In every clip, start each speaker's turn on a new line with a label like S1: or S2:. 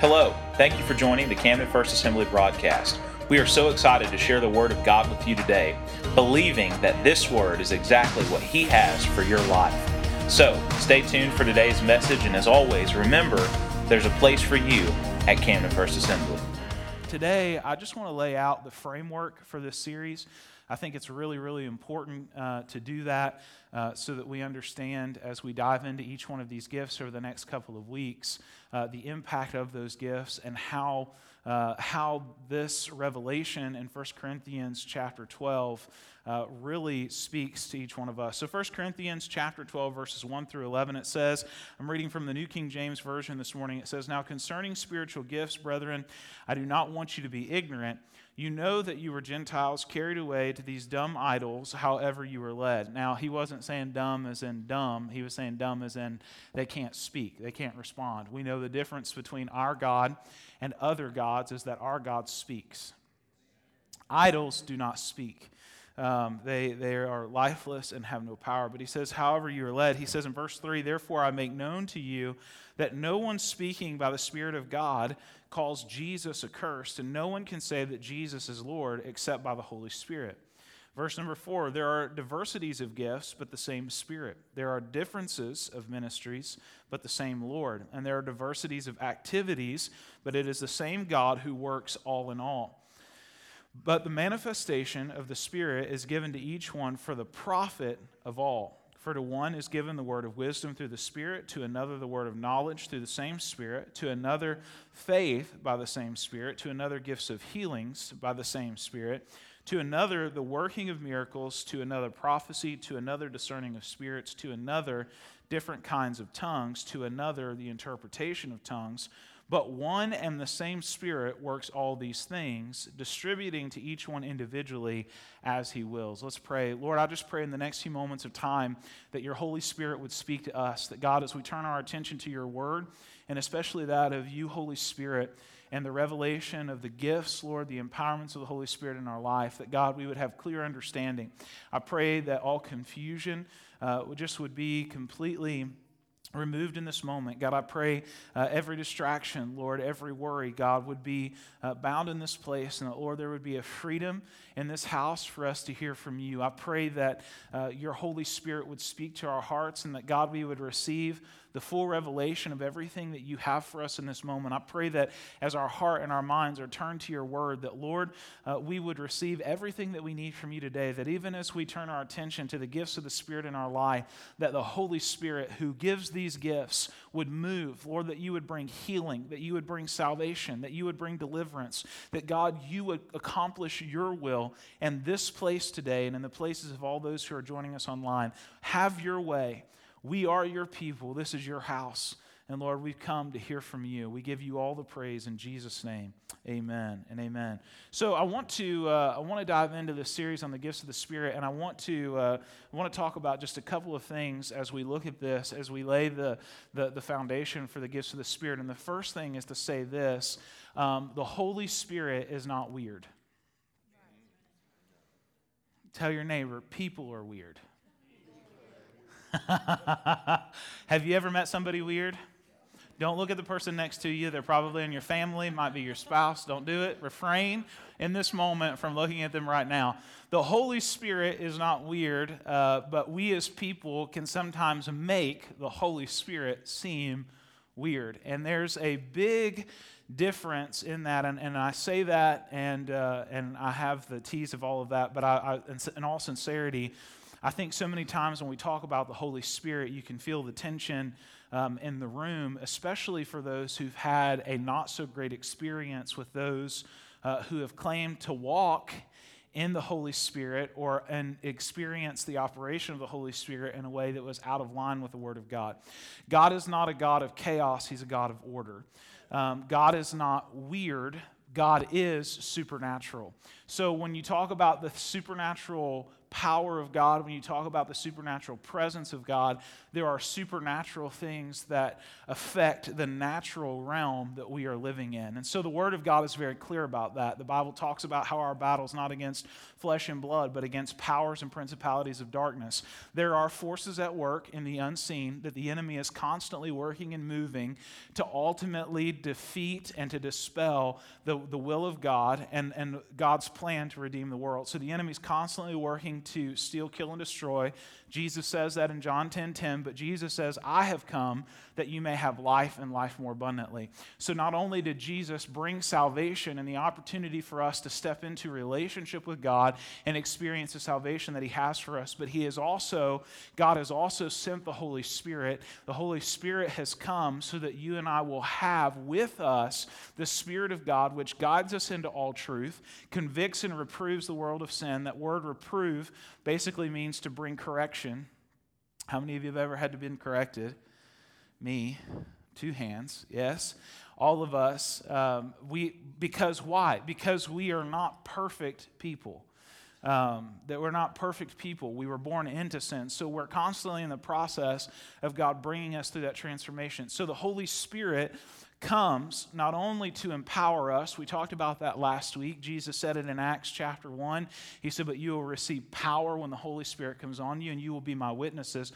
S1: Hello, thank you for joining the Camden First Assembly broadcast. We are so excited to share the Word of God with you today, believing that this Word is exactly what He has for your life. So, stay tuned for today's message, and as always, remember there's a place for you at Camden First Assembly.
S2: Today, I just want to lay out the framework for this series. I think it's really, really important uh, to do that uh, so that we understand as we dive into each one of these gifts over the next couple of weeks uh, the impact of those gifts and how, uh, how this revelation in 1 Corinthians chapter 12 uh, really speaks to each one of us. So 1 Corinthians chapter 12 verses 1 through 11 it says, I'm reading from the New King James version this morning. It says, "Now concerning spiritual gifts, brethren, I do not want you to be ignorant." You know that you were Gentiles carried away to these dumb idols, however you were led. Now, he wasn't saying dumb as in dumb. He was saying dumb as in they can't speak, they can't respond. We know the difference between our God and other gods is that our God speaks. Idols do not speak. Um, they, they are lifeless and have no power. But he says, however you are led, he says in verse 3, Therefore I make known to you that no one speaking by the Spirit of God calls Jesus accursed, and no one can say that Jesus is Lord except by the Holy Spirit. Verse number four there are diversities of gifts, but the same Spirit. There are differences of ministries, but the same Lord. And there are diversities of activities, but it is the same God who works all in all. But the manifestation of the Spirit is given to each one for the profit of all. For to one is given the word of wisdom through the Spirit, to another the word of knowledge through the same Spirit, to another faith by the same Spirit, to another gifts of healings by the same Spirit, to another the working of miracles, to another prophecy, to another discerning of spirits, to another different kinds of tongues, to another the interpretation of tongues. But one and the same Spirit works all these things, distributing to each one individually as He wills. Let's pray. Lord, I just pray in the next few moments of time that your Holy Spirit would speak to us. That, God, as we turn our attention to your word, and especially that of you, Holy Spirit, and the revelation of the gifts, Lord, the empowerments of the Holy Spirit in our life, that God, we would have clear understanding. I pray that all confusion uh, just would be completely removed in this moment. God, I pray uh, every distraction, Lord, every worry, God, would be uh, bound in this place, and that, Lord, there would be a freedom in this house for us to hear from you. I pray that uh, your Holy Spirit would speak to our hearts, and that, God, we would receive the full revelation of everything that you have for us in this moment. I pray that as our heart and our minds are turned to your word, that, Lord, uh, we would receive everything that we need from you today. That even as we turn our attention to the gifts of the Spirit in our life, that the Holy Spirit who gives these gifts would move. Lord, that you would bring healing, that you would bring salvation, that you would bring deliverance, that God, you would accomplish your will in this place today and in the places of all those who are joining us online. Have your way. We are your people. This is your house. And Lord, we've come to hear from you. We give you all the praise in Jesus' name. Amen and amen. So I want to uh, I want to dive into this series on the gifts of the Spirit, and I want to uh, I want to talk about just a couple of things as we look at this, as we lay the the, the foundation for the gifts of the Spirit. And the first thing is to say this: um, the Holy Spirit is not weird. Tell your neighbor, people are weird. Have you ever met somebody weird? Don't look at the person next to you. They're probably in your family, might be your spouse. Don't do it. Refrain in this moment from looking at them right now. The Holy Spirit is not weird, uh, but we as people can sometimes make the Holy Spirit seem weird. And there's a big difference in that. And, and I say that, and, uh, and I have the tease of all of that, but I, I in all sincerity, I think so many times when we talk about the Holy Spirit, you can feel the tension um, in the room, especially for those who've had a not so great experience with those uh, who have claimed to walk in the Holy Spirit or and experience the operation of the Holy Spirit in a way that was out of line with the Word of God. God is not a God of chaos, He's a God of order. Um, God is not weird, God is supernatural. So when you talk about the supernatural power of God, when you talk about the supernatural presence of God, there are supernatural things that affect the natural realm that we are living in. And so the Word of God is very clear about that. The Bible talks about how our battle is not against flesh and blood, but against powers and principalities of darkness. There are forces at work in the unseen that the enemy is constantly working and moving to ultimately defeat and to dispel the, the will of God and, and God's plan to redeem the world. So the enemy is constantly working to steal, kill, and destroy. Jesus says that in John 10 10, but Jesus says, I have come that you may have life and life more abundantly. So not only did Jesus bring salvation and the opportunity for us to step into relationship with God and experience the salvation that He has for us, but He is also, God has also sent the Holy Spirit. The Holy Spirit has come so that you and I will have with us the Spirit of God, which guides us into all truth, convicts and reproves the world of sin. That word reprove basically means to bring correction. How many of you have ever had to be corrected? Me, two hands, yes. All of us, um, we because why? Because we are not perfect people. Um, that we're not perfect people. We were born into sin. So we're constantly in the process of God bringing us through that transformation. So the Holy Spirit comes not only to empower us, we talked about that last week. Jesus said it in Acts chapter 1. He said, But you will receive power when the Holy Spirit comes on you, and you will be my witnesses.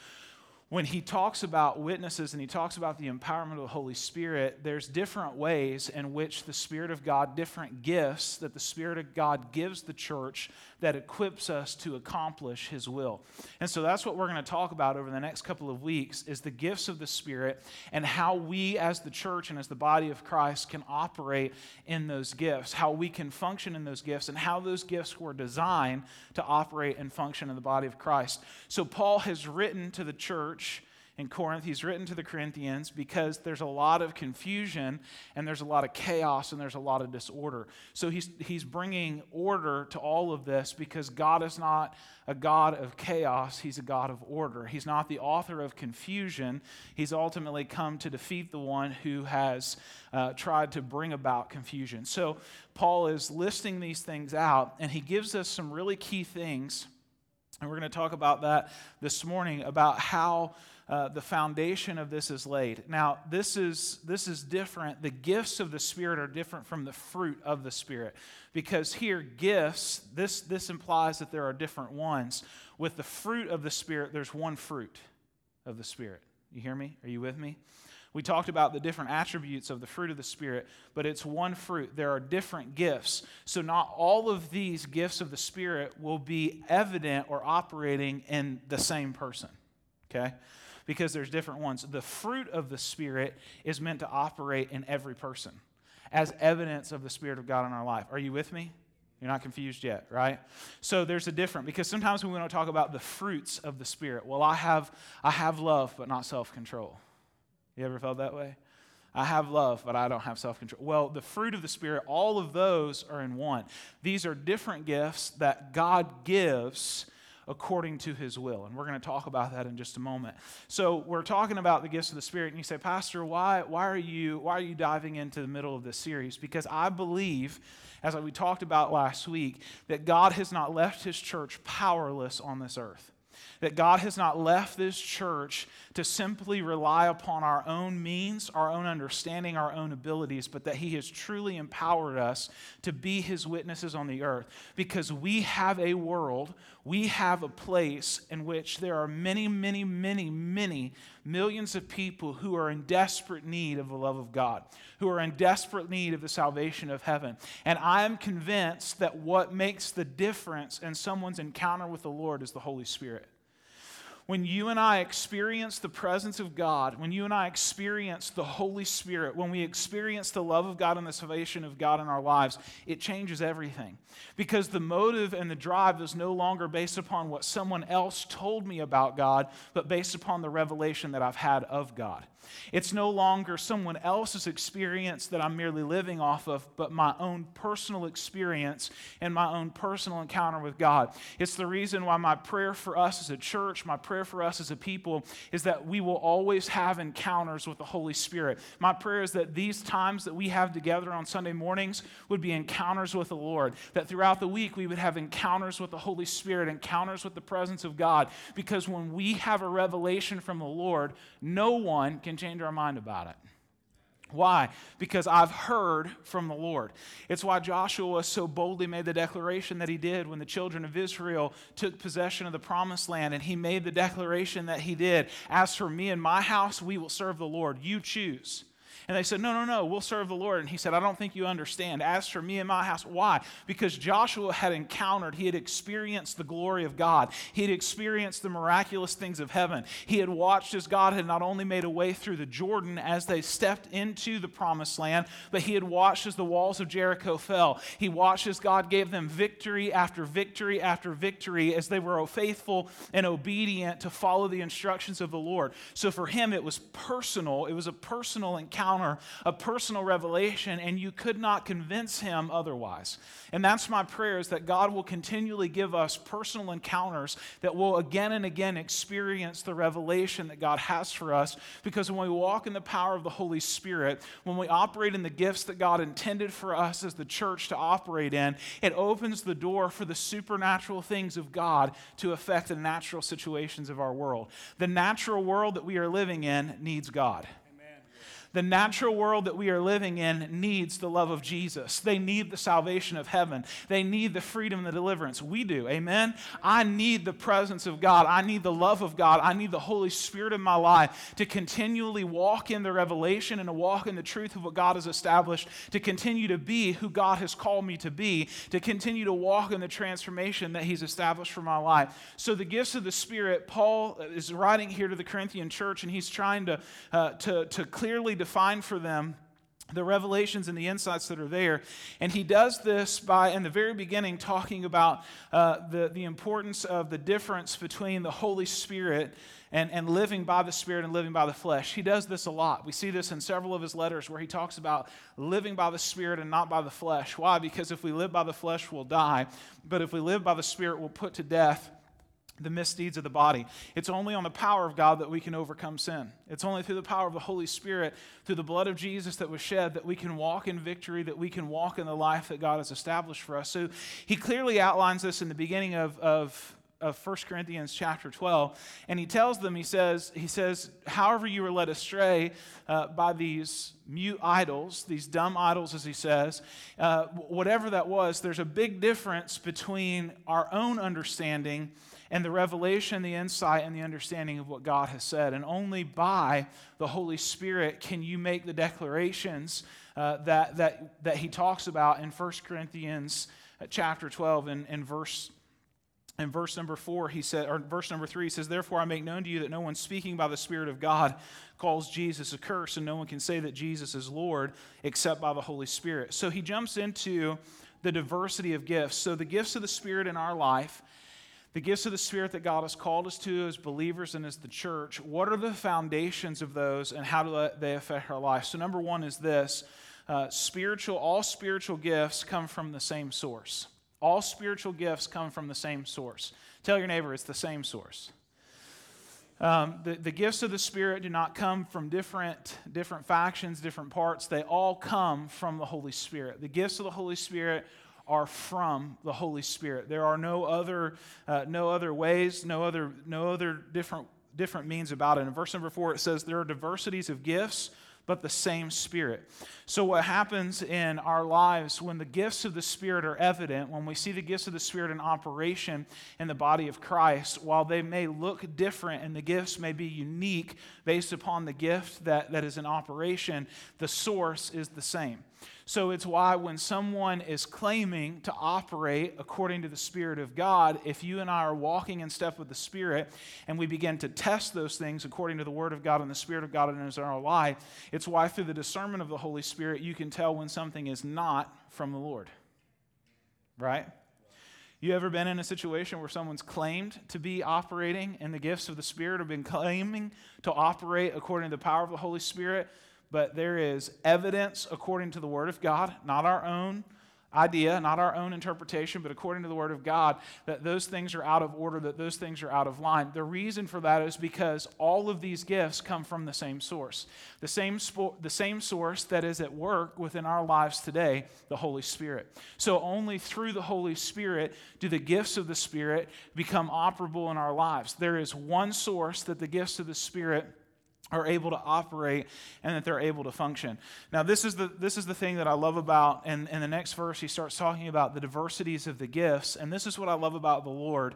S2: When he talks about witnesses and he talks about the empowerment of the Holy Spirit, there's different ways in which the Spirit of God, different gifts that the Spirit of God gives the church that equips us to accomplish his will. And so that's what we're going to talk about over the next couple of weeks is the gifts of the Spirit and how we as the church and as the body of Christ can operate in those gifts, how we can function in those gifts and how those gifts were designed to operate and function in the body of Christ. So Paul has written to the church in Corinth. He's written to the Corinthians because there's a lot of confusion and there's a lot of chaos and there's a lot of disorder. So he's, he's bringing order to all of this because God is not a God of chaos, He's a God of order. He's not the author of confusion. He's ultimately come to defeat the one who has uh, tried to bring about confusion. So Paul is listing these things out and he gives us some really key things. And we're going to talk about that this morning about how uh, the foundation of this is laid. Now, this is, this is different. The gifts of the Spirit are different from the fruit of the Spirit. Because here, gifts, this, this implies that there are different ones. With the fruit of the Spirit, there's one fruit of the Spirit. You hear me? Are you with me? We talked about the different attributes of the fruit of the Spirit, but it's one fruit. There are different gifts. So, not all of these gifts of the Spirit will be evident or operating in the same person. Okay? Because there's different ones. The fruit of the Spirit is meant to operate in every person as evidence of the Spirit of God in our life. Are you with me? You're not confused yet, right? So there's a difference because sometimes we want to talk about the fruits of the Spirit. Well, I have, I have love, but not self control. You ever felt that way? I have love, but I don't have self control. Well, the fruit of the Spirit, all of those are in one. These are different gifts that God gives according to his will. And we're going to talk about that in just a moment. So we're talking about the gifts of the Spirit, and you say, Pastor, why, why, are, you, why are you diving into the middle of this series? Because I believe, as we talked about last week, that God has not left his church powerless on this earth that God has not left this church to simply rely upon our own means, our own understanding, our own abilities, but that He has truly empowered us to be His witnesses on the earth because we have a world, we have a place in which there are many, many, many, many millions of people who are in desperate need of the love of God, who are in desperate need of the salvation of heaven. And I am convinced that what makes the difference in someone's encounter with the Lord is the Holy Spirit when you and I experience the presence of God, when you and I experience the Holy Spirit, when we experience the love of God and the salvation of God in our lives, it changes everything. Because the motive and the drive is no longer based upon what someone else told me about God, but based upon the revelation that I've had of God. It's no longer someone else's experience that I'm merely living off of, but my own personal experience and my own personal encounter with God. It's the reason why my prayer for us as a church, my prayer for us as a people, is that we will always have encounters with the Holy Spirit. My prayer is that these times that we have together on Sunday mornings would be encounters with the Lord, that throughout the week we would have encounters with the Holy Spirit, encounters with the presence of God, because when we have a revelation from the Lord, no one can change our mind about it. Why? Because I've heard from the Lord. It's why Joshua so boldly made the declaration that he did when the children of Israel took possession of the promised land, and he made the declaration that he did As for me and my house, we will serve the Lord. You choose. And they said, No, no, no, we'll serve the Lord. And he said, I don't think you understand. As for me and my house, why? Because Joshua had encountered, he had experienced the glory of God. He had experienced the miraculous things of heaven. He had watched as God had not only made a way through the Jordan as they stepped into the promised land, but he had watched as the walls of Jericho fell. He watched as God gave them victory after victory after victory as they were faithful and obedient to follow the instructions of the Lord. So for him, it was personal, it was a personal encounter encounter, a personal revelation, and you could not convince him otherwise. And that's my prayer is that God will continually give us personal encounters that will again and again experience the revelation that God has for us. Because when we walk in the power of the Holy Spirit, when we operate in the gifts that God intended for us as the church to operate in, it opens the door for the supernatural things of God to affect the natural situations of our world. The natural world that we are living in needs God. The natural world that we are living in needs the love of Jesus. They need the salvation of heaven. They need the freedom and the deliverance. We do. Amen. I need the presence of God. I need the love of God. I need the Holy Spirit in my life to continually walk in the revelation and to walk in the truth of what God has established, to continue to be who God has called me to be, to continue to walk in the transformation that He's established for my life. So, the gifts of the Spirit, Paul is writing here to the Corinthian church, and he's trying to, uh, to, to clearly define for them the revelations and the insights that are there. And he does this by, in the very beginning, talking about uh, the, the importance of the difference between the Holy Spirit and, and living by the Spirit and living by the flesh. He does this a lot. We see this in several of his letters where he talks about living by the Spirit and not by the flesh. Why? Because if we live by the flesh, we'll die. But if we live by the Spirit, we'll put to death the misdeeds of the body. It's only on the power of God that we can overcome sin. It's only through the power of the Holy Spirit, through the blood of Jesus that was shed, that we can walk in victory, that we can walk in the life that God has established for us. So he clearly outlines this in the beginning of, of, of 1 Corinthians chapter 12. And he tells them, he says, he says however you were led astray uh, by these mute idols, these dumb idols, as he says, uh, whatever that was, there's a big difference between our own understanding and the revelation, the insight, and the understanding of what God has said. And only by the Holy Spirit can you make the declarations uh, that, that, that he talks about in 1 Corinthians uh, chapter 12 and, and verse in verse number four, he said, or verse number three, he says, Therefore I make known to you that no one speaking by the Spirit of God calls Jesus a curse, and no one can say that Jesus is Lord except by the Holy Spirit. So he jumps into the diversity of gifts. So the gifts of the Spirit in our life the gifts of the Spirit that God has called us to as believers and as the church, what are the foundations of those and how do they affect our life? So, number one is this uh, spiritual, all spiritual gifts come from the same source. All spiritual gifts come from the same source. Tell your neighbor it's the same source. Um, the, the gifts of the Spirit do not come from different, different factions, different parts. They all come from the Holy Spirit. The gifts of the Holy Spirit are from the Holy Spirit. There are no other, uh, no other ways, no other, no other different, different means about it. In verse number four, it says, There are diversities of gifts, but the same Spirit. So, what happens in our lives when the gifts of the Spirit are evident, when we see the gifts of the Spirit in operation in the body of Christ, while they may look different and the gifts may be unique based upon the gift that, that is in operation, the source is the same. So it's why when someone is claiming to operate according to the Spirit of God, if you and I are walking in step with the Spirit and we begin to test those things according to the Word of God and the Spirit of God in our life, it's why through the discernment of the Holy Spirit you can tell when something is not from the Lord. Right? You ever been in a situation where someone's claimed to be operating in the gifts of the Spirit or been claiming to operate according to the power of the Holy Spirit, but there is evidence according to the Word of God, not our own idea, not our own interpretation, but according to the Word of God, that those things are out of order, that those things are out of line. The reason for that is because all of these gifts come from the same source. The same, spo- the same source that is at work within our lives today, the Holy Spirit. So only through the Holy Spirit do the gifts of the Spirit become operable in our lives. There is one source that the gifts of the Spirit are able to operate and that they're able to function. Now, this is the, this is the thing that I love about, and in the next verse, he starts talking about the diversities of the gifts. And this is what I love about the Lord,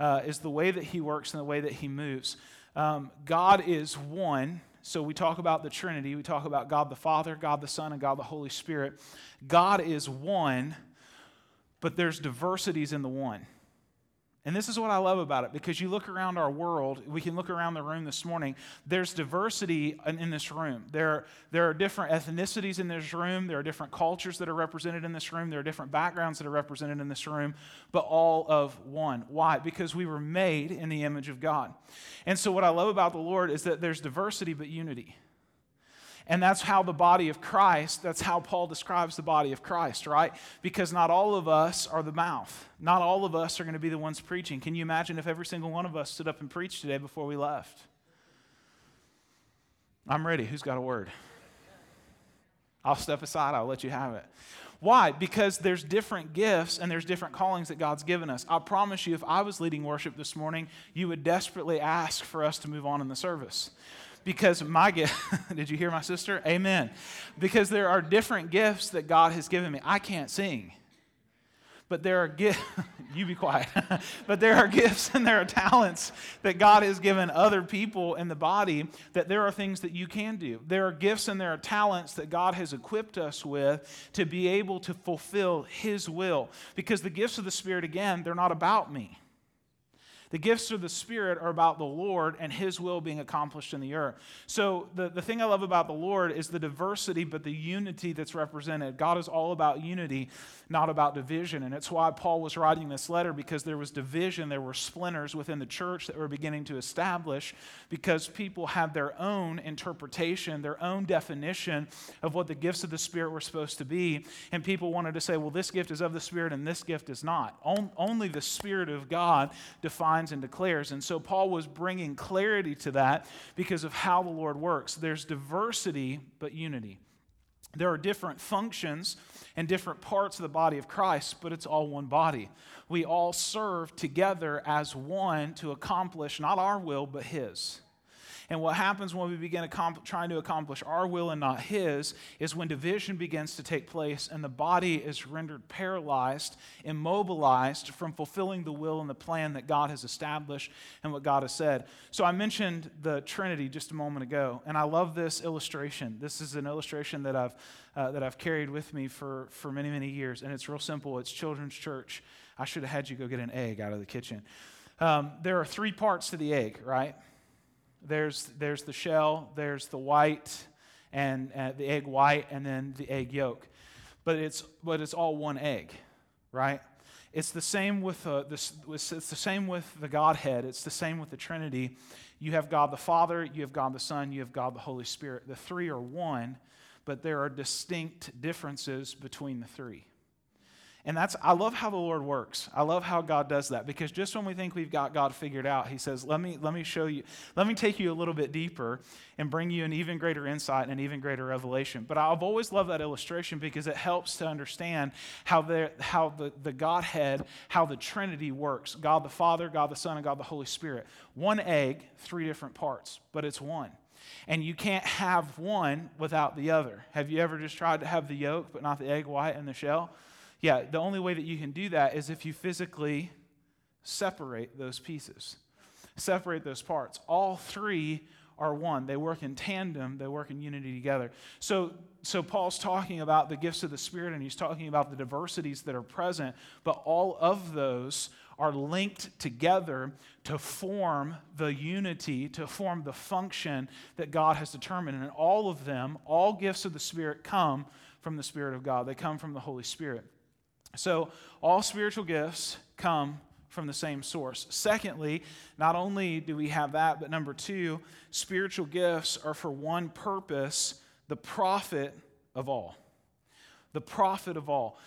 S2: uh, is the way that he works and the way that he moves. Um, God is one. So we talk about the Trinity. We talk about God the Father, God the Son, and God the Holy Spirit. God is one, but there's diversities in the one. And this is what I love about it because you look around our world, we can look around the room this morning, there's diversity in, in, this room. There, there are different ethnicities in this room, there are different cultures that are represented in this room, there are different backgrounds that are represented in this room, but all of one. Why? Because we were made in the image of God. And so, what I love about the Lord is that there's diversity but unity. And that's how the body of Christ, that's how Paul describes the body of Christ, right? Because not all of us are the mouth. Not all of us are going to be the ones preaching. Can you imagine if every single one of us stood up and preached today before we left? I'm ready. Who's got a word? I'll step aside, I'll let you have it. Why? Because there's different gifts and there's different callings that God's given us. I promise you, if I was leading worship this morning, you would desperately ask for us to move on in the service because my gift, did you hear my sister? Amen. Because there are different gifts that God has given me. I can't sing, but there are gifts, you be quiet, but there are gifts and there are talents that God has given other people in the body that there are things that you can do. There are gifts and there are talents that God has equipped us with to be able to fulfill His will. Because the gifts of the Spirit, again, they're not about me. The gifts of the Spirit are about the Lord and His will being accomplished in the earth. So, the, the thing I love about the Lord is the diversity, but the unity that's represented. God is all about unity, not about division. And it's why Paul was writing this letter because there was division, there were splinters within the church that were beginning to establish because people had their own interpretation, their own definition of what the gifts of the Spirit were supposed to be. And people wanted to say, well, this gift is of the Spirit and this gift is not. Only the Spirit of God defines defines and declares. And so Paul was bringing clarity to that because of how the Lord works. There's diversity, but unity. There are different functions and different parts of the body of Christ, but it's all one body. We all serve together as one to accomplish not our will, but His. And what happens when we begin trying to accomplish our will and not His is when division begins to take place and the body is rendered paralyzed, immobilized from fulfilling the will and the plan that God has established and what God has said. So I mentioned the Trinity just a moment ago, and I love this illustration. This is an illustration that I've, uh, that I've carried with me for, for many, many years, and it's real simple. It's Children's Church. I should have had you go get an egg out of the kitchen. Um, there are three parts to the egg, right? There's, there's the shell, there's the white, and uh, the egg white, and then the egg yolk. But it's, but it's all one egg, right? It's the same with uh, this, it's the same with the Godhead. It's the same with the Trinity. You have God the Father, you have God the Son, you have God the Holy Spirit. The three are one, but there are distinct differences between the three. And that's, I love how the Lord works. I love how God does that because just when we think we've got God figured out, He says, let me, let me show you, let me take you a little bit deeper and bring you an even greater insight and an even greater revelation. But I've always loved that illustration because it helps to understand how, the, how the, the Godhead, how the Trinity works God the Father, God the Son, and God the Holy Spirit. One egg, three different parts, but it's one. And you can't have one without the other. Have you ever just tried to have the yolk but not the egg white and the shell? Yeah, the only way that you can do that is if you physically separate those pieces, separate those parts. All three are one. They work in tandem, they work in unity together. So, so Paul's talking about the gifts of the Spirit and he's talking about the diversities that are present, but all of those are linked together to form the unity, to form the function that God has determined. And all of them, all gifts of the Spirit come from the Spirit of God, they come from the Holy Spirit. So, all spiritual gifts come from the same source. Secondly, not only do we have that, but number two, spiritual gifts are for one purpose the profit of all. The profit of all.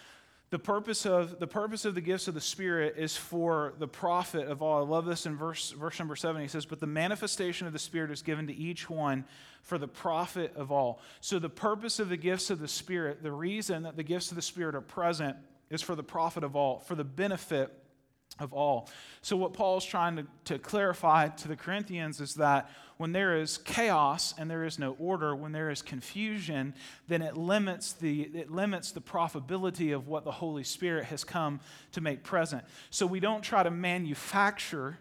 S2: The purpose of the purpose of the gifts of the Spirit is for the profit of all. I love this in verse verse number seven. He says, "But the manifestation of the Spirit is given to each one for the profit of all." So the purpose of the gifts of the Spirit, the reason that the gifts of the Spirit are present, is for the profit of all, for the benefit of all. So, what Paul's trying to, to clarify to the Corinthians is that when there is chaos and there is no order, when there is confusion, then it limits the, it limits the profitability of what the Holy Spirit has come to make present. So, we don't try to manufacture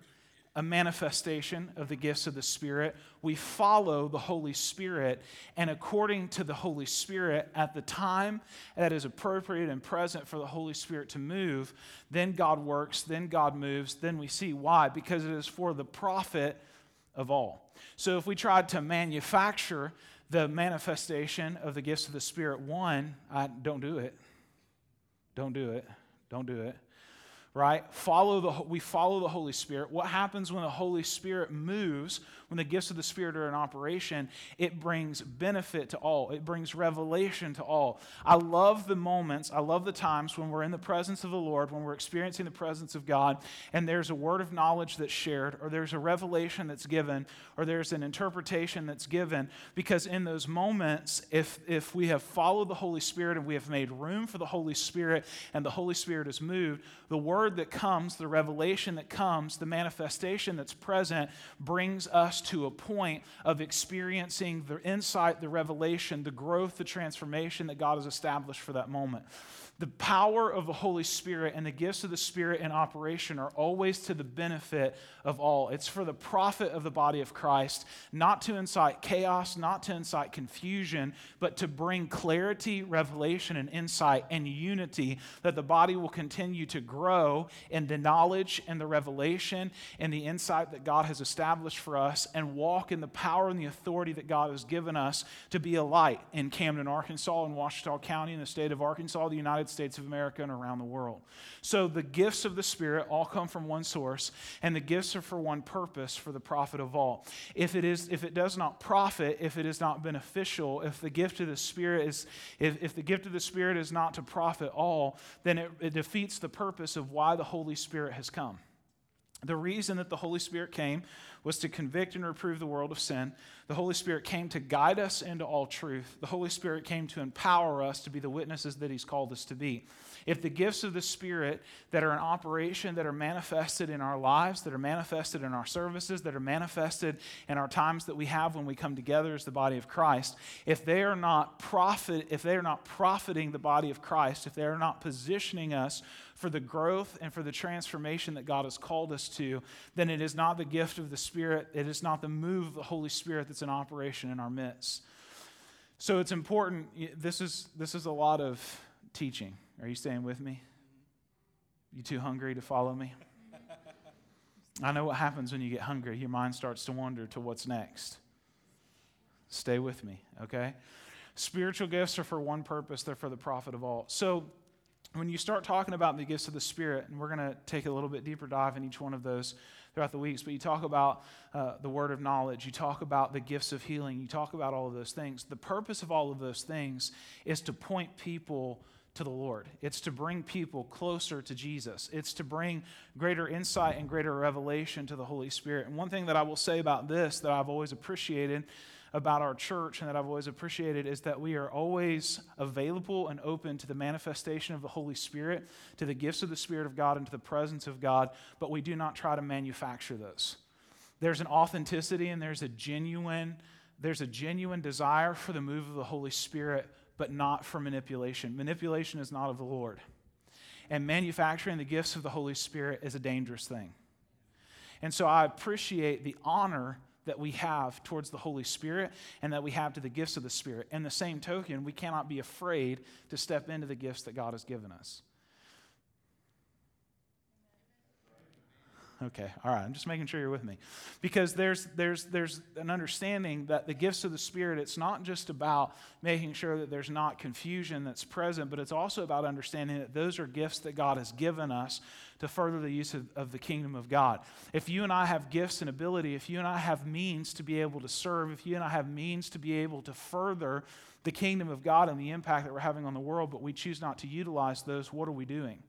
S2: a manifestation of the gifts of the Spirit. We follow the Holy Spirit, and according to the Holy Spirit, at the time that is appropriate and present for the Holy Spirit to move, then God works, then God moves, then we see why. Because it is for the profit of all. So if we tried to manufacture the manifestation of the gifts of the Spirit, one, I, don't do it. Don't do it. Don't do it right? Follow the, we follow the Holy Spirit. What happens when the Holy Spirit moves, when the gifts of the Spirit are in operation? It brings benefit to all, it brings revelation to all. I love the moments, I love the times when we're in the presence of the Lord, when we're experiencing the presence of God, and there's a word of knowledge that's shared, or there's a revelation that's given, or there's an interpretation that's given. Because in those moments, if, if we have followed the Holy Spirit and we have made room for the Holy Spirit and the Holy Spirit is moved, the word that comes, the revelation that comes, the manifestation that's present brings us to a point of experiencing the insight, the revelation, the growth, the transformation that God has established for that moment. The power of the Holy Spirit and the gifts of the Spirit in operation are always to the benefit of all. It's for the profit of the body of Christ, not to incite chaos, not to incite confusion, but to bring clarity, revelation, and insight and unity that the body will continue to grow in the knowledge and the revelation and the insight that God has established for us and walk in the power and the authority that God has given us to be a light in Camden, Arkansas, in Ouachita County, in the state of Arkansas, the United United States of America and around the world. So the gifts of the Spirit all come from one source, and the gifts are for one purpose, for the profit of all. If it is, if it does not profit, if it is not beneficial, if the gift of the Spirit is, if, if the gift of the Spirit is not to profit all, then it, it defeats the purpose of why the Holy Spirit has come. The reason that the Holy Spirit came was to convict and reprove the world of sin. The Holy Spirit came to guide us into all truth. The Holy Spirit came to empower us to be the witnesses that He's called us to be. If the gifts of the Spirit that are in operation, that are manifested in our lives, that are manifested in our services, that are manifested in our times that we have when we come together as the body of Christ, if they are not profit, if they are not profiting the body of Christ, if they are not positioning us for the growth and for the transformation that God has called us to, then it is not the gift of the Spirit, it is not the move of the Holy Spirit that's in operation in our midst. So it's important. This is, this is a lot of teaching. Are you staying with me? You too hungry to follow me? I know what happens when you get hungry. Your mind starts to wander to what's next. Stay with me, okay? Spiritual gifts are for one purpose, they're for the profit of all. So, when you start talking about the gifts of the Spirit, and we're going to take a little bit deeper dive in each one of those throughout the weeks, but you talk about uh, the word of knowledge, you talk about the gifts of healing, you talk about all of those things. The purpose of all of those things is to point people to the Lord. It's to bring people closer to Jesus. It's to bring greater insight and greater revelation to the Holy Spirit. And one thing that I will say about this that I've always appreciated about our church and that I've always appreciated is that we are always available and open to the manifestation of the Holy Spirit, to the gifts of the Spirit of God, and to the presence of God, but we do not try to manufacture those. There's an authenticity and there's a genuine there's a genuine desire for the move of the Holy Spirit, but not for manipulation. Manipulation is not of the Lord. And manufacturing the gifts of the Holy Spirit is a dangerous thing. And so I appreciate the honor that we have towards the Holy Spirit and that we have to the gifts of the Spirit. In the same token, we cannot be afraid to step into the gifts that God has given us. Okay, all right. I'm just making sure you're with me. Because there's, there's, there's an understanding that the gifts of the Spirit, it's not just about making sure that there's not confusion that's present, but it's also about understanding that those are gifts that God has given us to further the use of, of the kingdom of God. If you and I have gifts and ability, if you and I have means to be able to serve, if you and I have means to be able to further the kingdom of God and the impact that we're having on the world, but we choose not to utilize those, what are we doing?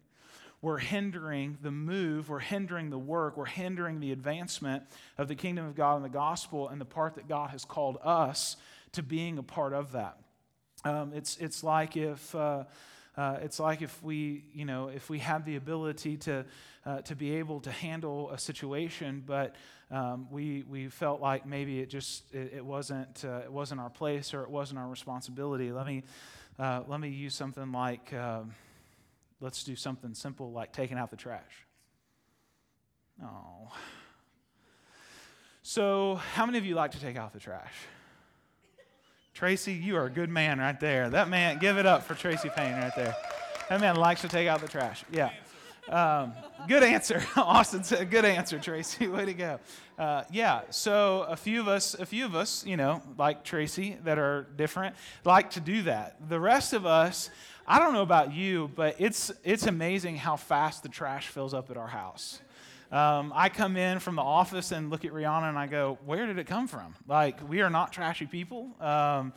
S2: We're hindering the move, we're hindering the work, we're hindering the advancement of the kingdom of God and the gospel and the part that God has called us to being a part of that. Um, it's, it's like if. Uh, uh, it's like if we, you know, if we have the ability to, uh, to be able to handle a situation, but um, we, we felt like maybe it just it, it wasn't uh, it wasn't our place or it wasn't our responsibility. Let me uh, let me use something like um, Let's do something simple like taking out the trash. Oh. So, how many of you like to take out the trash? Tracy, you are a good man right there. That man, give it up for Tracy Payne right there. That man likes to take out the trash. Yeah. Um, good answer, Austin. Said, good answer, Tracy. Way to go. Uh, yeah. So a few of us, a few of us, you know, like Tracy, that are different, like to do that. The rest of us, I don't know about you, but it's, it's amazing how fast the trash fills up at our house. Um, I come in from the office and look at Rihanna and I go, Where did it come from? Like, we are not trashy people. Um,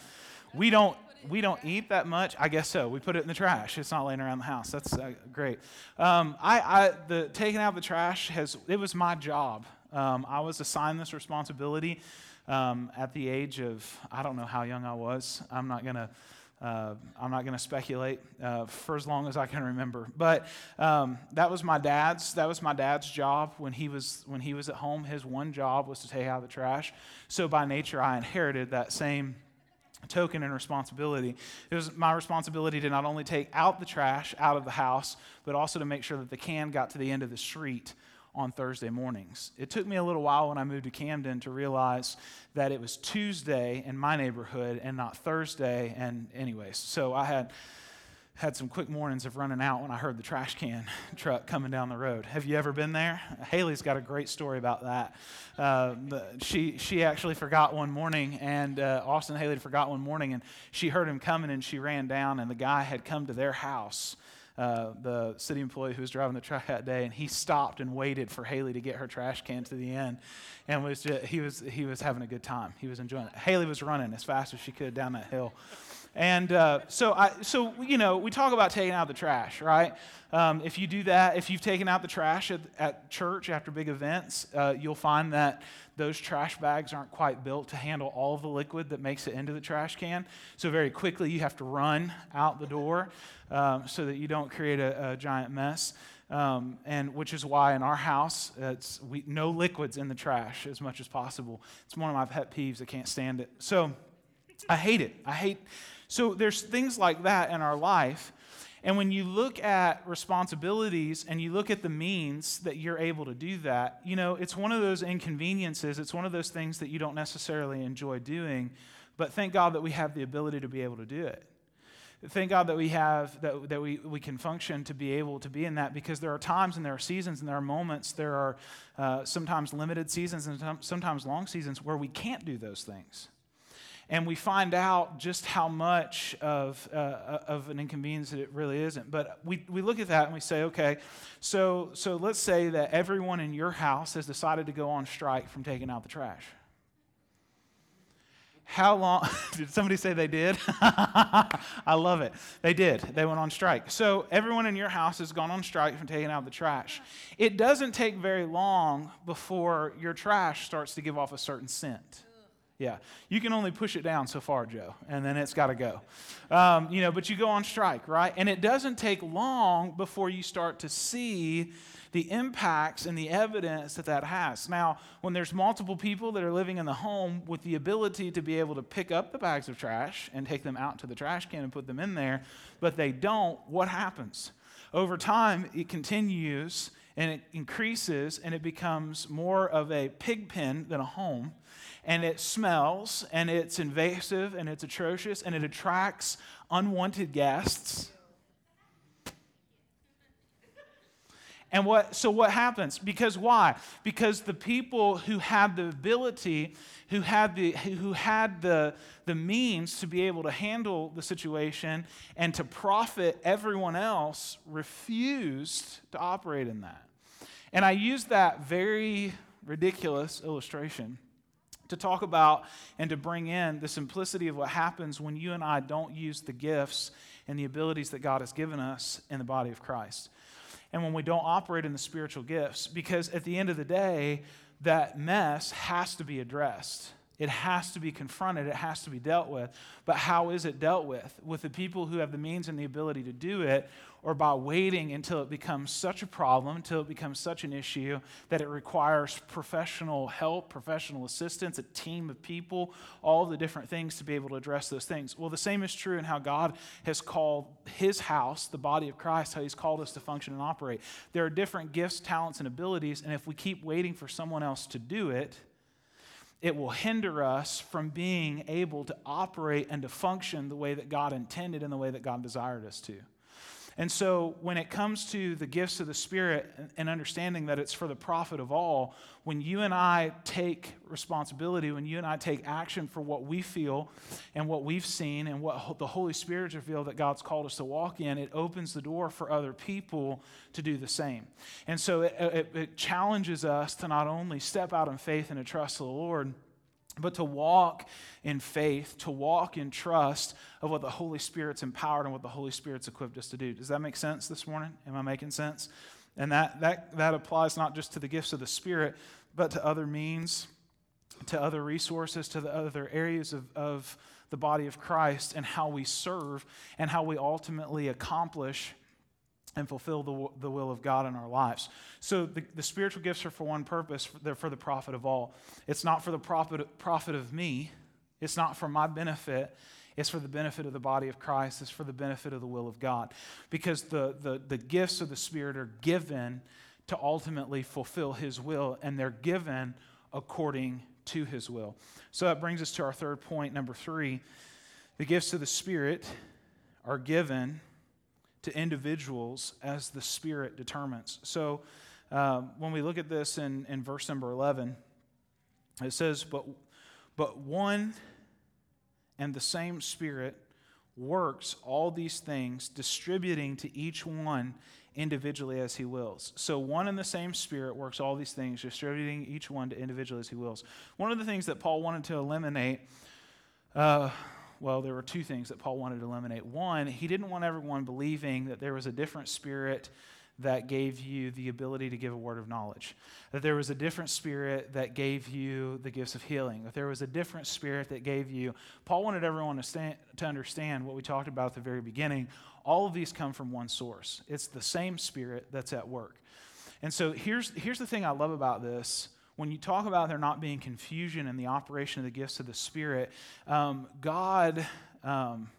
S2: we don't. We don't eat that much. I guess so. We put it in the trash. It's not laying around the house. That's uh, great. Um, I, I, the taking out the trash has. It was my job. Um, I was assigned this responsibility um, at the age of I don't know how young I was. I'm not gonna uh, I'm not going to speculate uh, for as long as I can remember, but um, that was my dad's. That was my dad's job when he was when he was at home. His one job was to take out the trash. So by nature, I inherited that same token and responsibility. It was my responsibility to not only take out the trash out of the house, but also to make sure that the can got to the end of the street on Thursday mornings. It took me a little while when I moved to Camden to realize that it was Tuesday in my neighborhood and not Thursday. And, anyways, so I had had some quick mornings of running out when I heard the trash can truck coming down the road. Have you ever been there? Haley's got a great story about that. Uh, she she actually forgot one morning, and uh, Austin Haley forgot one morning, and she heard him coming, and she ran down, and the guy had come to their house uh, the city employee who was driving the truck that day, and he stopped and waited for Haley to get her trash can to the end, and was just, he was he was having a good time. He was enjoying it. Haley was running as fast as she could down that hill. And uh, so, I, so you know, we talk about taking out the trash, right? Um, if you do that, if you've taken out the trash at, at church after big events, uh, you'll find that those trash bags aren't quite built to handle all of the liquid that makes it into the trash can. So very quickly, you have to run out the door um, so that you don't create a, a giant mess. Um, and which is why in our house, it's we, no liquids in the trash as much as possible. It's one of my pet peeves. I can't stand it. So I hate it. I hate. So there's things like that in our life. And when you look at responsibilities and you look at the means that you're able to do that, you know, it's one of those inconveniences. It's one of those things that you don't necessarily enjoy doing. But thank God that we have the ability to be able to do it thank God that we have, that, that we, we can function to be able to be in that because there are times and there are seasons and there are moments, there are uh, sometimes limited seasons and sometimes long seasons where we can't do those things. And we find out just how much of, uh, of an inconvenience it really isn't. But we, we look at that and we say, okay, so, so let's say that everyone in your house has decided to go on strike from taking out the trash. How long? Did somebody say they did? I love it. They did. They went on strike. So everyone in your house has gone on strike from taking out the trash. It doesn't take very long before your trash starts to give off a certain scent. Yeah, you can only push it down so far, Joe, and then it's got to go. Um, you know, but you go on strike, right? And it doesn't take long before you start to see the impacts and the evidence that that has. Now, when there's multiple people that are living in the home with the ability to be able to pick up the bags of trash and take them out to the trash can and put them in there, but they don't, what happens? Over time, it continues and it increases and it becomes more of a pig pen than a home. And it smells and it's invasive and it's atrocious and it attracts unwanted guests And what, so what happens? Because why? Because the people who had the ability, who had the, who had the, the means to be able to handle the situation and to profit everyone else refused to operate in that. And I use that very ridiculous illustration to talk about and to bring in the simplicity of what happens when you and I don't use the gifts and the abilities that God has given us in the body of Christ and when we don't operate in the spiritual gifts. Because at the end of the day, that mess has to be addressed. It has to be confronted. It has to be dealt with. But how is it dealt with? With the people who have the means and the ability to do it, or by waiting until it becomes such a problem, until it becomes such an issue that it requires professional help, professional assistance, a team of people, all the different things to be able to address those things. Well, the same is true in how God has called his house, the body of Christ, how he's called us to function and operate. There are different gifts, talents, and abilities, and if we keep waiting for someone else to do it, it will hinder us from being able to operate and to function the way that God intended and the way that God desired us to. And so, when it comes to the gifts of the Spirit and understanding that it's for the profit of all, when you and I take responsibility, when you and I take action for what we feel and what we've seen and what the Holy Spirit revealed that God's called us to walk in, it opens the door for other people to do the same. And so, it, it, it challenges us to not only step out in faith and to trust the Lord but to walk in faith, to walk in trust of what the Holy Spirit's empowered and what the Holy Spirit's equipped us to do. Does that make sense this morning? Am I making sense? And that, that, that applies not just to the gifts of the Spirit, but to other means, to other resources, to the other areas of, of the body of Christ and how we serve and how we ultimately accomplish and fulfill the, the will of God in our lives. So the, the spiritual gifts are for one purpose, they're for the profit of all. It's not for the profit, profit of me, it's not for my benefit. It's for the benefit of the body of Christ. It's for the benefit of the will of God. Because the, the, the gifts of the Spirit are given to ultimately fulfill His will, and they're given according to His will. So that brings us to our third point, number three. The gifts of the Spirit are given to individuals as the Spirit determines. So um, when we look at this in, in verse number 11, it says, but, but one and the same Spirit works all these things, distributing to each one individually as he wills. So, one and the same Spirit works all these things, distributing each one to individually as he wills. One of the things that Paul wanted to eliminate uh, well, there were two things that Paul wanted to eliminate. One, he didn't want everyone believing that there was a different spirit that gave you the ability to give a word of knowledge, that there was a different spirit that gave you the gifts of healing, that there was a different spirit that gave you. Paul wanted everyone to, stand, to understand what we talked about at the very beginning. All of these come from one source, it's the same spirit that's at work. And so here's, here's the thing I love about this when you talk about there not being confusion in the operation of the gifts of the Spirit, um, God, um,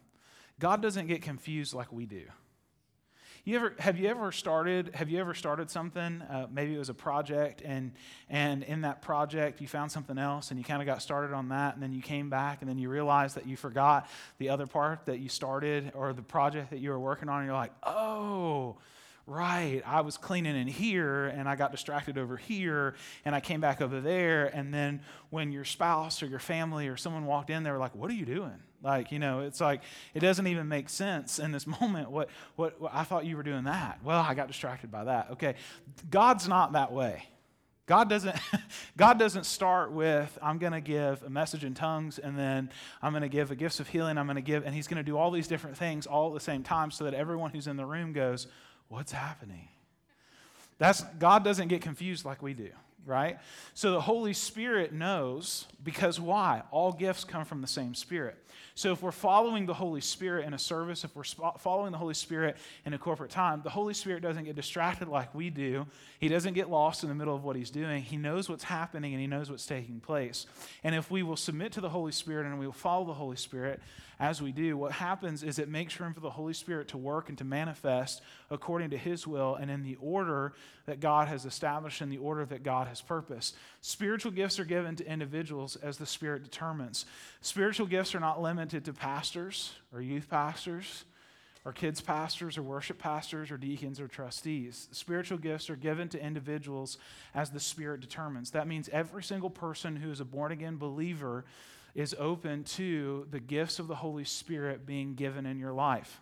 S2: God doesn't get confused like we do. You ever, have you ever started have you ever started something uh, maybe it was a project and and in that project you found something else and you kind of got started on that and then you came back and then you realized that you forgot the other part that you started or the project that you were working on and you're like oh right, I was cleaning in here and I got distracted over here and I came back over there. And then when your spouse or your family or someone walked in, they were like, what are you doing? Like, you know, it's like, it doesn't even make sense in this moment. What, what, what I thought you were doing that. Well, I got distracted by that. Okay. God's not that way. God doesn't, God doesn't start with, I'm going to give a message in tongues and then I'm going to give a gifts of healing. I'm going to give, and He's going to do all these different things all at the same time so that everyone who's in the room goes, What's happening? That's, God doesn't get confused like we do, right? So the Holy Spirit knows because why? All gifts come from the same Spirit. So if we're following the Holy Spirit in a service, if we're following the Holy Spirit in a corporate time, the Holy Spirit doesn't get distracted like we do. He doesn't get lost in the middle of what he's doing. He knows what's happening and he knows what's taking place. And if we will submit to the Holy Spirit and we will follow the Holy Spirit, as we do, what happens is it makes room for the Holy Spirit to work and to manifest according to His will and in the order that God has established, and the order that God has purposed. Spiritual gifts are given to individuals as the Spirit determines. Spiritual gifts are not limited to pastors or youth pastors or kids pastors or worship pastors or deacons or trustees. Spiritual gifts are given to individuals as the Spirit determines. That means every single person who is a born again believer is open to the gifts of the Holy Spirit being given in your life.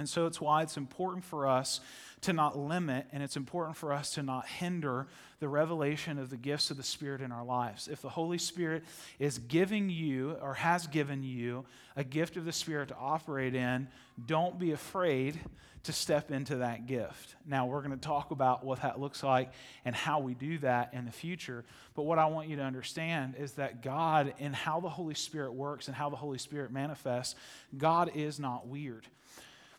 S2: And so it's why it's important for us to not limit and it's important for us to not hinder the revelation of the gifts of the Spirit in our lives. If the Holy Spirit is giving you or has given you a gift of the Spirit to operate in, don't be afraid to step into that gift. Now, we're going to talk about what that looks like and how we do that in the future. But what I want you to understand is that God, in how the Holy Spirit works and how the Holy Spirit manifests, God is not weird.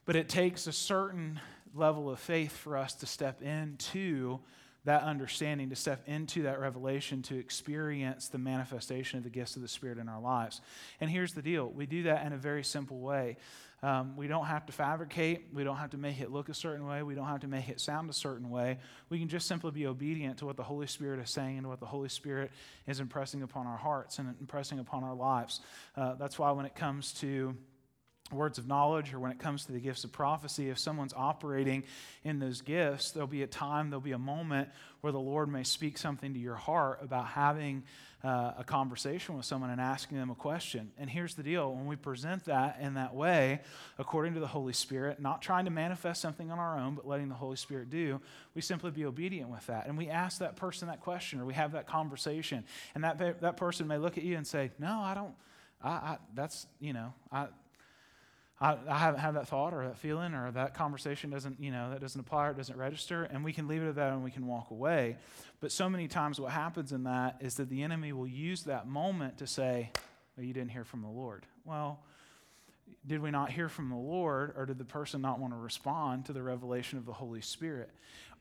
S2: But it takes a certain level of faith for us to step into that understanding, to step into that revelation, to experience the manifestation of the gifts of the Spirit in our lives. And here's the deal we do that in a very simple way. Um, we don't have to fabricate. We don't have to make it look a certain way. We don't have to make it sound a certain way. We can just simply be obedient to what the Holy Spirit is saying and what the Holy Spirit is impressing upon our hearts and impressing upon our lives. Uh, that's why when it comes to words of knowledge or when it comes to the gifts of prophecy, if someone's operating in those gifts, there'll be a time, there'll be a moment where the Lord may speak something to your heart about having uh, a conversation with someone and asking them a question. And here's the deal when we present that in that way, according to the Holy Spirit, not trying to manifest something on our own, but letting the Holy Spirit do, we simply be obedient with that. And we ask that person that question or we have that conversation. And that, that person may look at you and say, No, I don't. I, I, that's, you know, I, I, I haven't had that thought or that feeling or that conversation doesn't, you know, that doesn't apply or it doesn't register, and we can leave it at that and we can walk away. But so many times what happens in that is that the enemy will use that moment to say, well, you didn't hear from the Lord. Well, did we not hear from the Lord, or did the person not want to respond to the revelation of the Holy Spirit?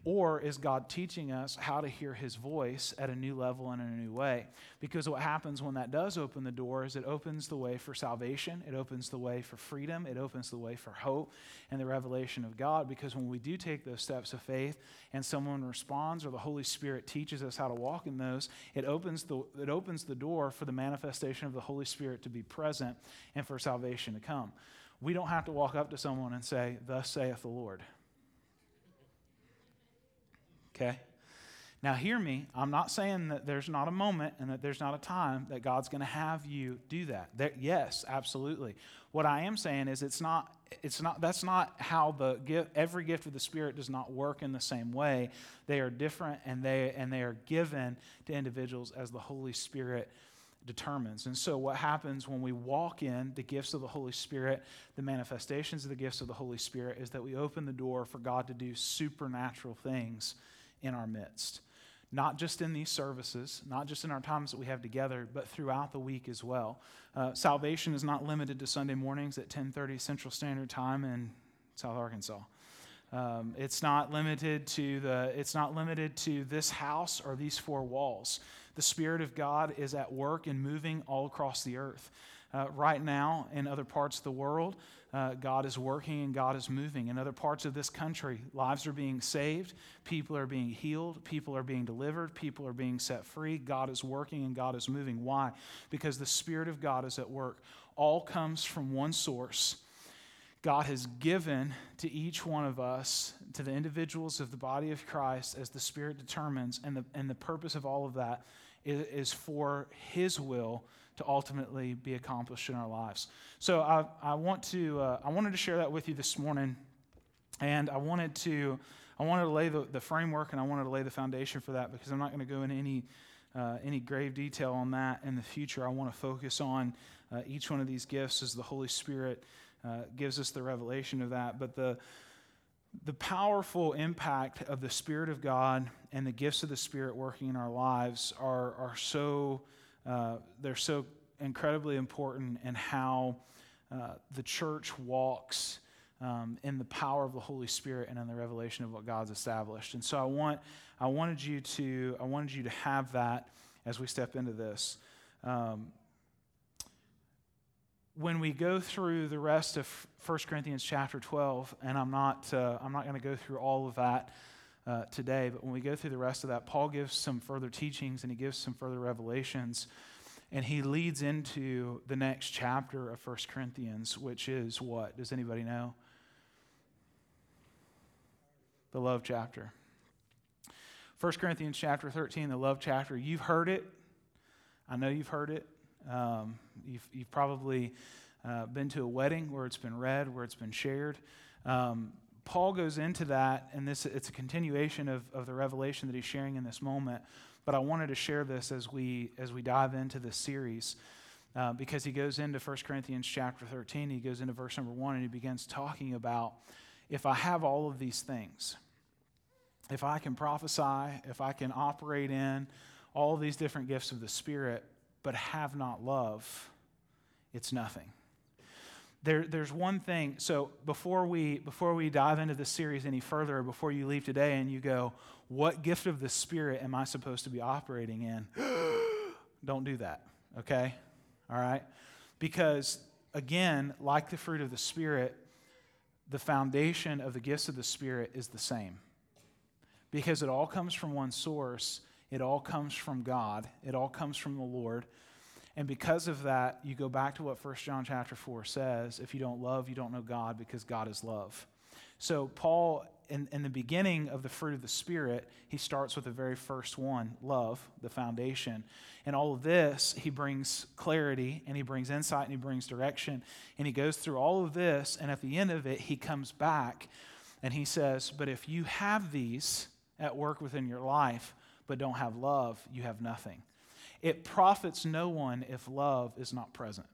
S2: Or is God teaching us how to hear his voice at a new level and in a new way? Because what happens when that does open the door is it opens the way for salvation, it opens the way for freedom, it opens the way for hope and the revelation of God. Because when we do take those steps of faith and someone responds or the Holy Spirit teaches us how to walk in those, it opens the, it opens the door for the manifestation of the Holy Spirit to be present and for salvation to come. We don't have to walk up to someone and say, Thus saith the Lord. Okay? Now, hear me. I'm not saying that there's not a moment and that there's not a time that God's going to have you do that. There, yes, absolutely. What I am saying is it's not, it's not, that's not how the gift, every gift of the Spirit does not work in the same way. They are different and they, and they are given to individuals as the Holy Spirit determines. And so, what happens when we walk in the gifts of the Holy Spirit, the manifestations of the gifts of the Holy Spirit, is that we open the door for God to do supernatural things in our midst. Not just in these services, not just in our times that we have together, but throughout the week as well. Uh, salvation is not limited to Sunday mornings at 10:30 Central Standard Time in South Arkansas. Um, it's not limited to the. It's not limited to this house or these four walls. The Spirit of God is at work and moving all across the earth. Uh, right now, in other parts of the world, uh, God is working and God is moving. In other parts of this country, lives are being saved, people are being healed, people are being delivered, people are being set free. God is working and God is moving. Why? Because the Spirit of God is at work. All comes from one source. God has given to each one of us, to the individuals of the body of Christ, as the Spirit determines, and the, and the purpose of all of that is, is for His will to ultimately be accomplished in our lives. So I, I want to uh, I wanted to share that with you this morning, and I wanted to I wanted to lay the, the framework and I wanted to lay the foundation for that because I'm not going to go into any uh, any grave detail on that in the future. I want to focus on uh, each one of these gifts as the Holy Spirit uh, gives us the revelation of that, but the the powerful impact of the Spirit of God and the gifts of the Spirit working in our lives are, are so uh, they're so incredibly important in how uh, the church walks um, in the power of the Holy Spirit and in the revelation of what God's established. And so I want I wanted you to I wanted you to have that as we step into this. Um, when we go through the rest of 1 Corinthians chapter 12, and I'm not, uh, I'm not going to go through all of that uh, today, but when we go through the rest of that, Paul gives some further teachings and he gives some further revelations. And he leads into the next chapter of 1 Corinthians, which is what? Does anybody know? the love chapter. 1 Corinthians chapter 13, the love chapter. You've heard it. I know you've heard it. Um, you've, you've probably uh, been to a wedding where it's been read, where it's been shared. Um, Paul goes into that, and this it's a continuation of, of the revelation that he's sharing in this moment. But I wanted to share this as we as we dive into this series. Uh, because he goes into 1 Corinthians chapter 13, he goes into verse number 1, and he begins talking about if I have all of these things, if I can prophesy, if I can operate in all these different gifts of the Spirit, but have not love, it's nothing. There, there's one thing. So before we before we dive into this series any further, before you leave today and you go, what gift of the Spirit am I supposed to be operating in? Don't do that. Okay, all right? Because, again, like the fruit of the Spirit, the foundation of the gifts of the Spirit is the same. Because it all comes from one source, it all comes from God, it all comes from the Lord. And because of that, you go back to what 1 John chapter 4 says if you don't love, you don't know God because God is love. So, Paul in, in the beginning of the fruit of the Spirit, he starts with the very first one love, the foundation. And all of this, he brings clarity and he brings insight and he brings direction. And he goes through all of this. And at the end of it, he comes back and he says, But if you have these at work within your life, but don't have love, you have nothing. It profits no one if love is not present.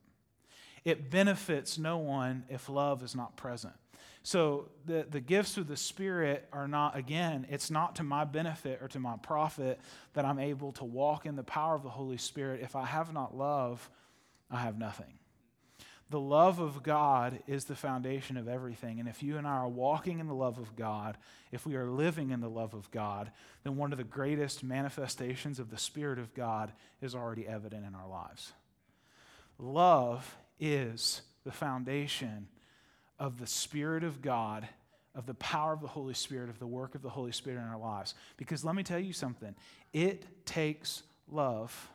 S2: It benefits no one if love is not present. So the, the gifts of the Spirit are not, again, it's not to my benefit or to my profit that I'm able to walk in the power of the Holy Spirit. If I have not love, I have nothing. The love of God is the foundation of everything. And if you and I are walking in the love of God, if we are living in the love of God, then one of the greatest manifestations of the Spirit of God is already evident in our lives. Love is the foundation of the Spirit of God, of the power of the Holy Spirit, of the work of the Holy Spirit in our lives. Because let me tell you something it takes love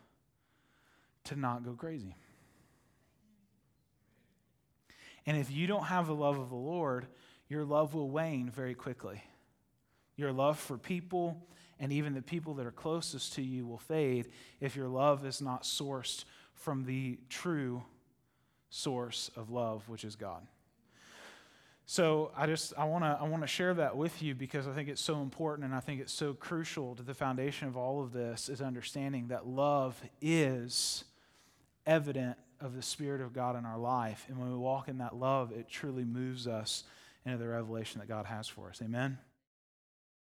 S2: to not go crazy. And if you don't have the love of the Lord, your love will wane very quickly. Your love for people and even the people that are closest to you will fade if your love is not sourced from the true source of love, which is God. So I just I want to I want to share that with you because I think it's so important and I think it's so crucial to the foundation of all of this is understanding that love is evident of the spirit of God in our life and when we walk in that love it truly moves us into the revelation that God has for us. Amen.